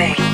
thing.